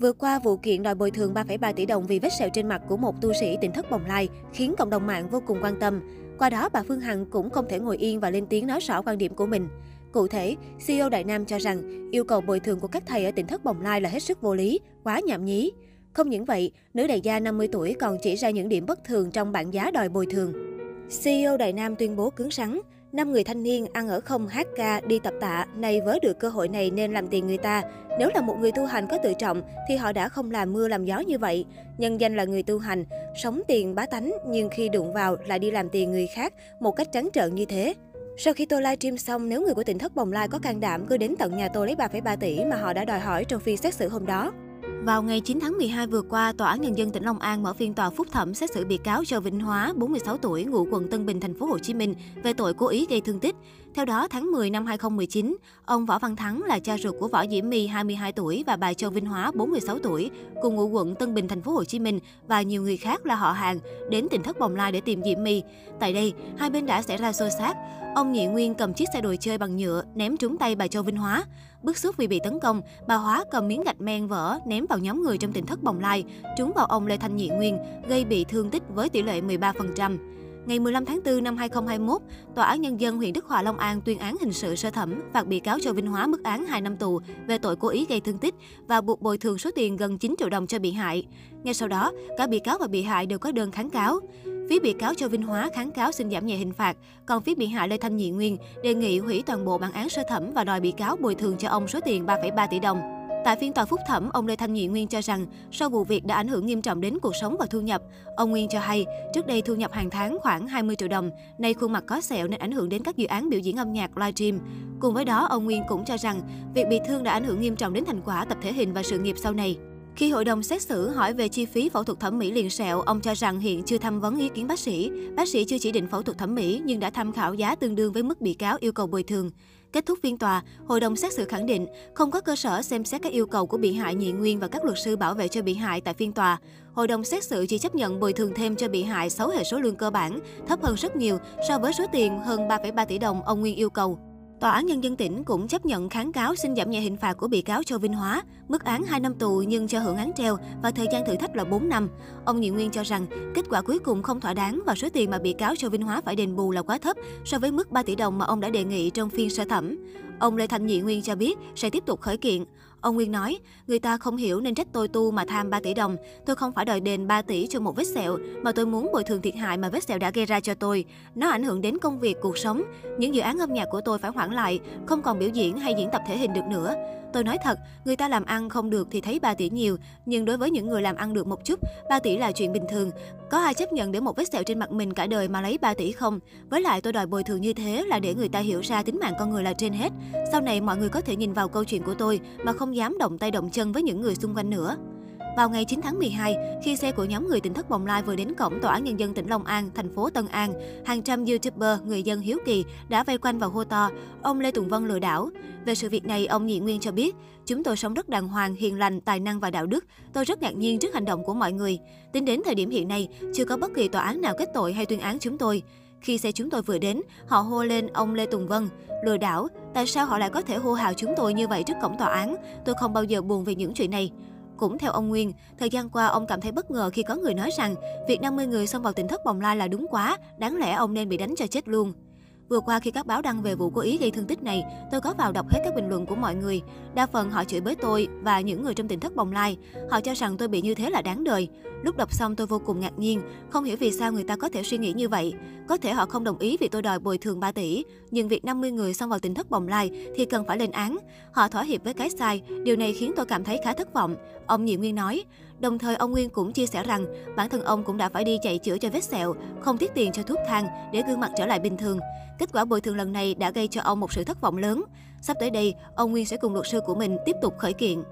Vừa qua, vụ kiện đòi bồi thường 3,3 tỷ đồng vì vết sẹo trên mặt của một tu sĩ tỉnh thất bồng lai khiến cộng đồng mạng vô cùng quan tâm. Qua đó, bà Phương Hằng cũng không thể ngồi yên và lên tiếng nói rõ quan điểm của mình. Cụ thể, CEO Đại Nam cho rằng yêu cầu bồi thường của các thầy ở tỉnh thất bồng lai là hết sức vô lý, quá nhảm nhí. Không những vậy, nữ đại gia 50 tuổi còn chỉ ra những điểm bất thường trong bảng giá đòi bồi thường. CEO Đại Nam tuyên bố cứng rắn, năm người thanh niên ăn ở không hát ca, đi tập tạ, nay vớ được cơ hội này nên làm tiền người ta. Nếu là một người tu hành có tự trọng thì họ đã không làm mưa làm gió như vậy. Nhân danh là người tu hành, sống tiền bá tánh nhưng khi đụng vào lại đi làm tiền người khác một cách trắng trợn như thế. Sau khi tôi livestream xong, nếu người của tỉnh thất bồng lai có can đảm cứ đến tận nhà tôi lấy 3,3 tỷ mà họ đã đòi hỏi trong phiên xét xử hôm đó. Vào ngày 9 tháng 12 vừa qua, Tòa án Nhân dân tỉnh Long An mở phiên tòa phúc thẩm xét xử bị cáo Châu Vĩnh Hóa, 46 tuổi, ngụ quận Tân Bình, thành phố Hồ Chí Minh về tội cố ý gây thương tích. Theo đó, tháng 10 năm 2019, ông Võ Văn Thắng là cha ruột của Võ Diễm My 22 tuổi và bà Châu Vinh Hóa 46 tuổi, cùng ngụ quận Tân Bình, thành phố Hồ Chí Minh và nhiều người khác là họ hàng đến tỉnh thất Bồng Lai để tìm Diễm My. Tại đây, hai bên đã xảy ra xô xát. Ông Nhị Nguyên cầm chiếc xe đồ chơi bằng nhựa ném trúng tay bà Châu Vinh Hóa. Bức xúc vì bị tấn công, bà Hóa cầm miếng gạch men vỡ ném vào nhóm người trong tỉnh thất Bồng Lai, trúng vào ông Lê Thanh Nhị Nguyên, gây bị thương tích với tỷ lệ 13%. Ngày 15 tháng 4 năm 2021, Tòa án Nhân dân huyện Đức Hòa Long An tuyên án hình sự sơ thẩm phạt bị cáo Châu Vinh Hóa mức án 2 năm tù về tội cố ý gây thương tích và buộc bồi thường số tiền gần 9 triệu đồng cho bị hại. Ngay sau đó, cả bị cáo và bị hại đều có đơn kháng cáo. Phía bị cáo Châu Vinh Hóa kháng cáo xin giảm nhẹ hình phạt, còn phía bị hại Lê Thanh Nhị Nguyên đề nghị hủy toàn bộ bản án sơ thẩm và đòi bị cáo bồi thường cho ông số tiền 3,3 tỷ đồng. Tại phiên tòa phúc thẩm, ông Lê Thanh Nhị Nguyên cho rằng sau vụ việc đã ảnh hưởng nghiêm trọng đến cuộc sống và thu nhập. Ông Nguyên cho hay, trước đây thu nhập hàng tháng khoảng 20 triệu đồng, nay khuôn mặt có sẹo nên ảnh hưởng đến các dự án biểu diễn âm nhạc livestream. Cùng với đó, ông Nguyên cũng cho rằng việc bị thương đã ảnh hưởng nghiêm trọng đến thành quả tập thể hình và sự nghiệp sau này. Khi hội đồng xét xử hỏi về chi phí phẫu thuật thẩm mỹ liền sẹo, ông cho rằng hiện chưa tham vấn ý kiến bác sĩ. Bác sĩ chưa chỉ định phẫu thuật thẩm mỹ nhưng đã tham khảo giá tương đương với mức bị cáo yêu cầu bồi thường. Kết thúc phiên tòa, hội đồng xét xử khẳng định không có cơ sở xem xét các yêu cầu của bị hại nhị nguyên và các luật sư bảo vệ cho bị hại tại phiên tòa. Hội đồng xét xử chỉ chấp nhận bồi thường thêm cho bị hại 6 hệ số lương cơ bản, thấp hơn rất nhiều so với số tiền hơn 3,3 tỷ đồng ông Nguyên yêu cầu. Tòa án Nhân dân tỉnh cũng chấp nhận kháng cáo xin giảm nhẹ hình phạt của bị cáo Châu Vinh Hóa, mức án 2 năm tù nhưng cho hưởng án treo và thời gian thử thách là 4 năm. Ông Nhị Nguyên cho rằng kết quả cuối cùng không thỏa đáng và số tiền mà bị cáo Châu Vinh Hóa phải đền bù là quá thấp so với mức 3 tỷ đồng mà ông đã đề nghị trong phiên sơ thẩm. Ông Lê Thanh Nhị Nguyên cho biết sẽ tiếp tục khởi kiện. Ông Nguyên nói, người ta không hiểu nên trách tôi tu mà tham 3 tỷ đồng. Tôi không phải đòi đền 3 tỷ cho một vết sẹo, mà tôi muốn bồi thường thiệt hại mà vết sẹo đã gây ra cho tôi. Nó ảnh hưởng đến công việc, cuộc sống. Những dự án âm nhạc của tôi phải hoãn lại, không còn biểu diễn hay diễn tập thể hình được nữa. Tôi nói thật, người ta làm ăn không được thì thấy 3 tỷ nhiều, nhưng đối với những người làm ăn được một chút, 3 tỷ là chuyện bình thường. Có ai chấp nhận để một vết sẹo trên mặt mình cả đời mà lấy 3 tỷ không? Với lại tôi đòi bồi thường như thế là để người ta hiểu ra tính mạng con người là trên hết. Sau này mọi người có thể nhìn vào câu chuyện của tôi mà không dám động tay động chân với những người xung quanh nữa. Vào ngày 9 tháng 12, khi xe của nhóm người tỉnh thất bồng lai vừa đến cổng Tòa án Nhân dân tỉnh Long An, thành phố Tân An, hàng trăm YouTuber, người dân hiếu kỳ đã vây quanh và hô to, ông Lê Tùng Vân lừa đảo. Về sự việc này, ông Nhị Nguyên cho biết, chúng tôi sống rất đàng hoàng, hiền lành, tài năng và đạo đức. Tôi rất ngạc nhiên trước hành động của mọi người. Tính đến thời điểm hiện nay, chưa có bất kỳ tòa án nào kết tội hay tuyên án chúng tôi. Khi xe chúng tôi vừa đến, họ hô lên ông Lê Tùng Vân, lừa đảo. Tại sao họ lại có thể hô hào chúng tôi như vậy trước cổng tòa án? Tôi không bao giờ buồn về những chuyện này. Cũng theo ông Nguyên, thời gian qua ông cảm thấy bất ngờ khi có người nói rằng việc 50 người xông vào tỉnh thất bồng lai là đúng quá, đáng lẽ ông nên bị đánh cho chết luôn. Vừa qua khi các báo đăng về vụ cố ý gây thương tích này, tôi có vào đọc hết các bình luận của mọi người. Đa phần họ chửi bới tôi và những người trong tỉnh thất bồng lai. Họ cho rằng tôi bị như thế là đáng đời. Lúc đọc xong tôi vô cùng ngạc nhiên, không hiểu vì sao người ta có thể suy nghĩ như vậy. Có thể họ không đồng ý vì tôi đòi bồi thường 3 tỷ, nhưng việc 50 người xông vào tỉnh thất bồng lai thì cần phải lên án. Họ thỏa hiệp với cái sai, điều này khiến tôi cảm thấy khá thất vọng. Ông Nhị Nguyên nói, Đồng thời ông Nguyên cũng chia sẻ rằng bản thân ông cũng đã phải đi chạy chữa cho vết sẹo, không tiết tiền cho thuốc thang để gương mặt trở lại bình thường. Kết quả bồi thường lần này đã gây cho ông một sự thất vọng lớn. Sắp tới đây, ông Nguyên sẽ cùng luật sư của mình tiếp tục khởi kiện.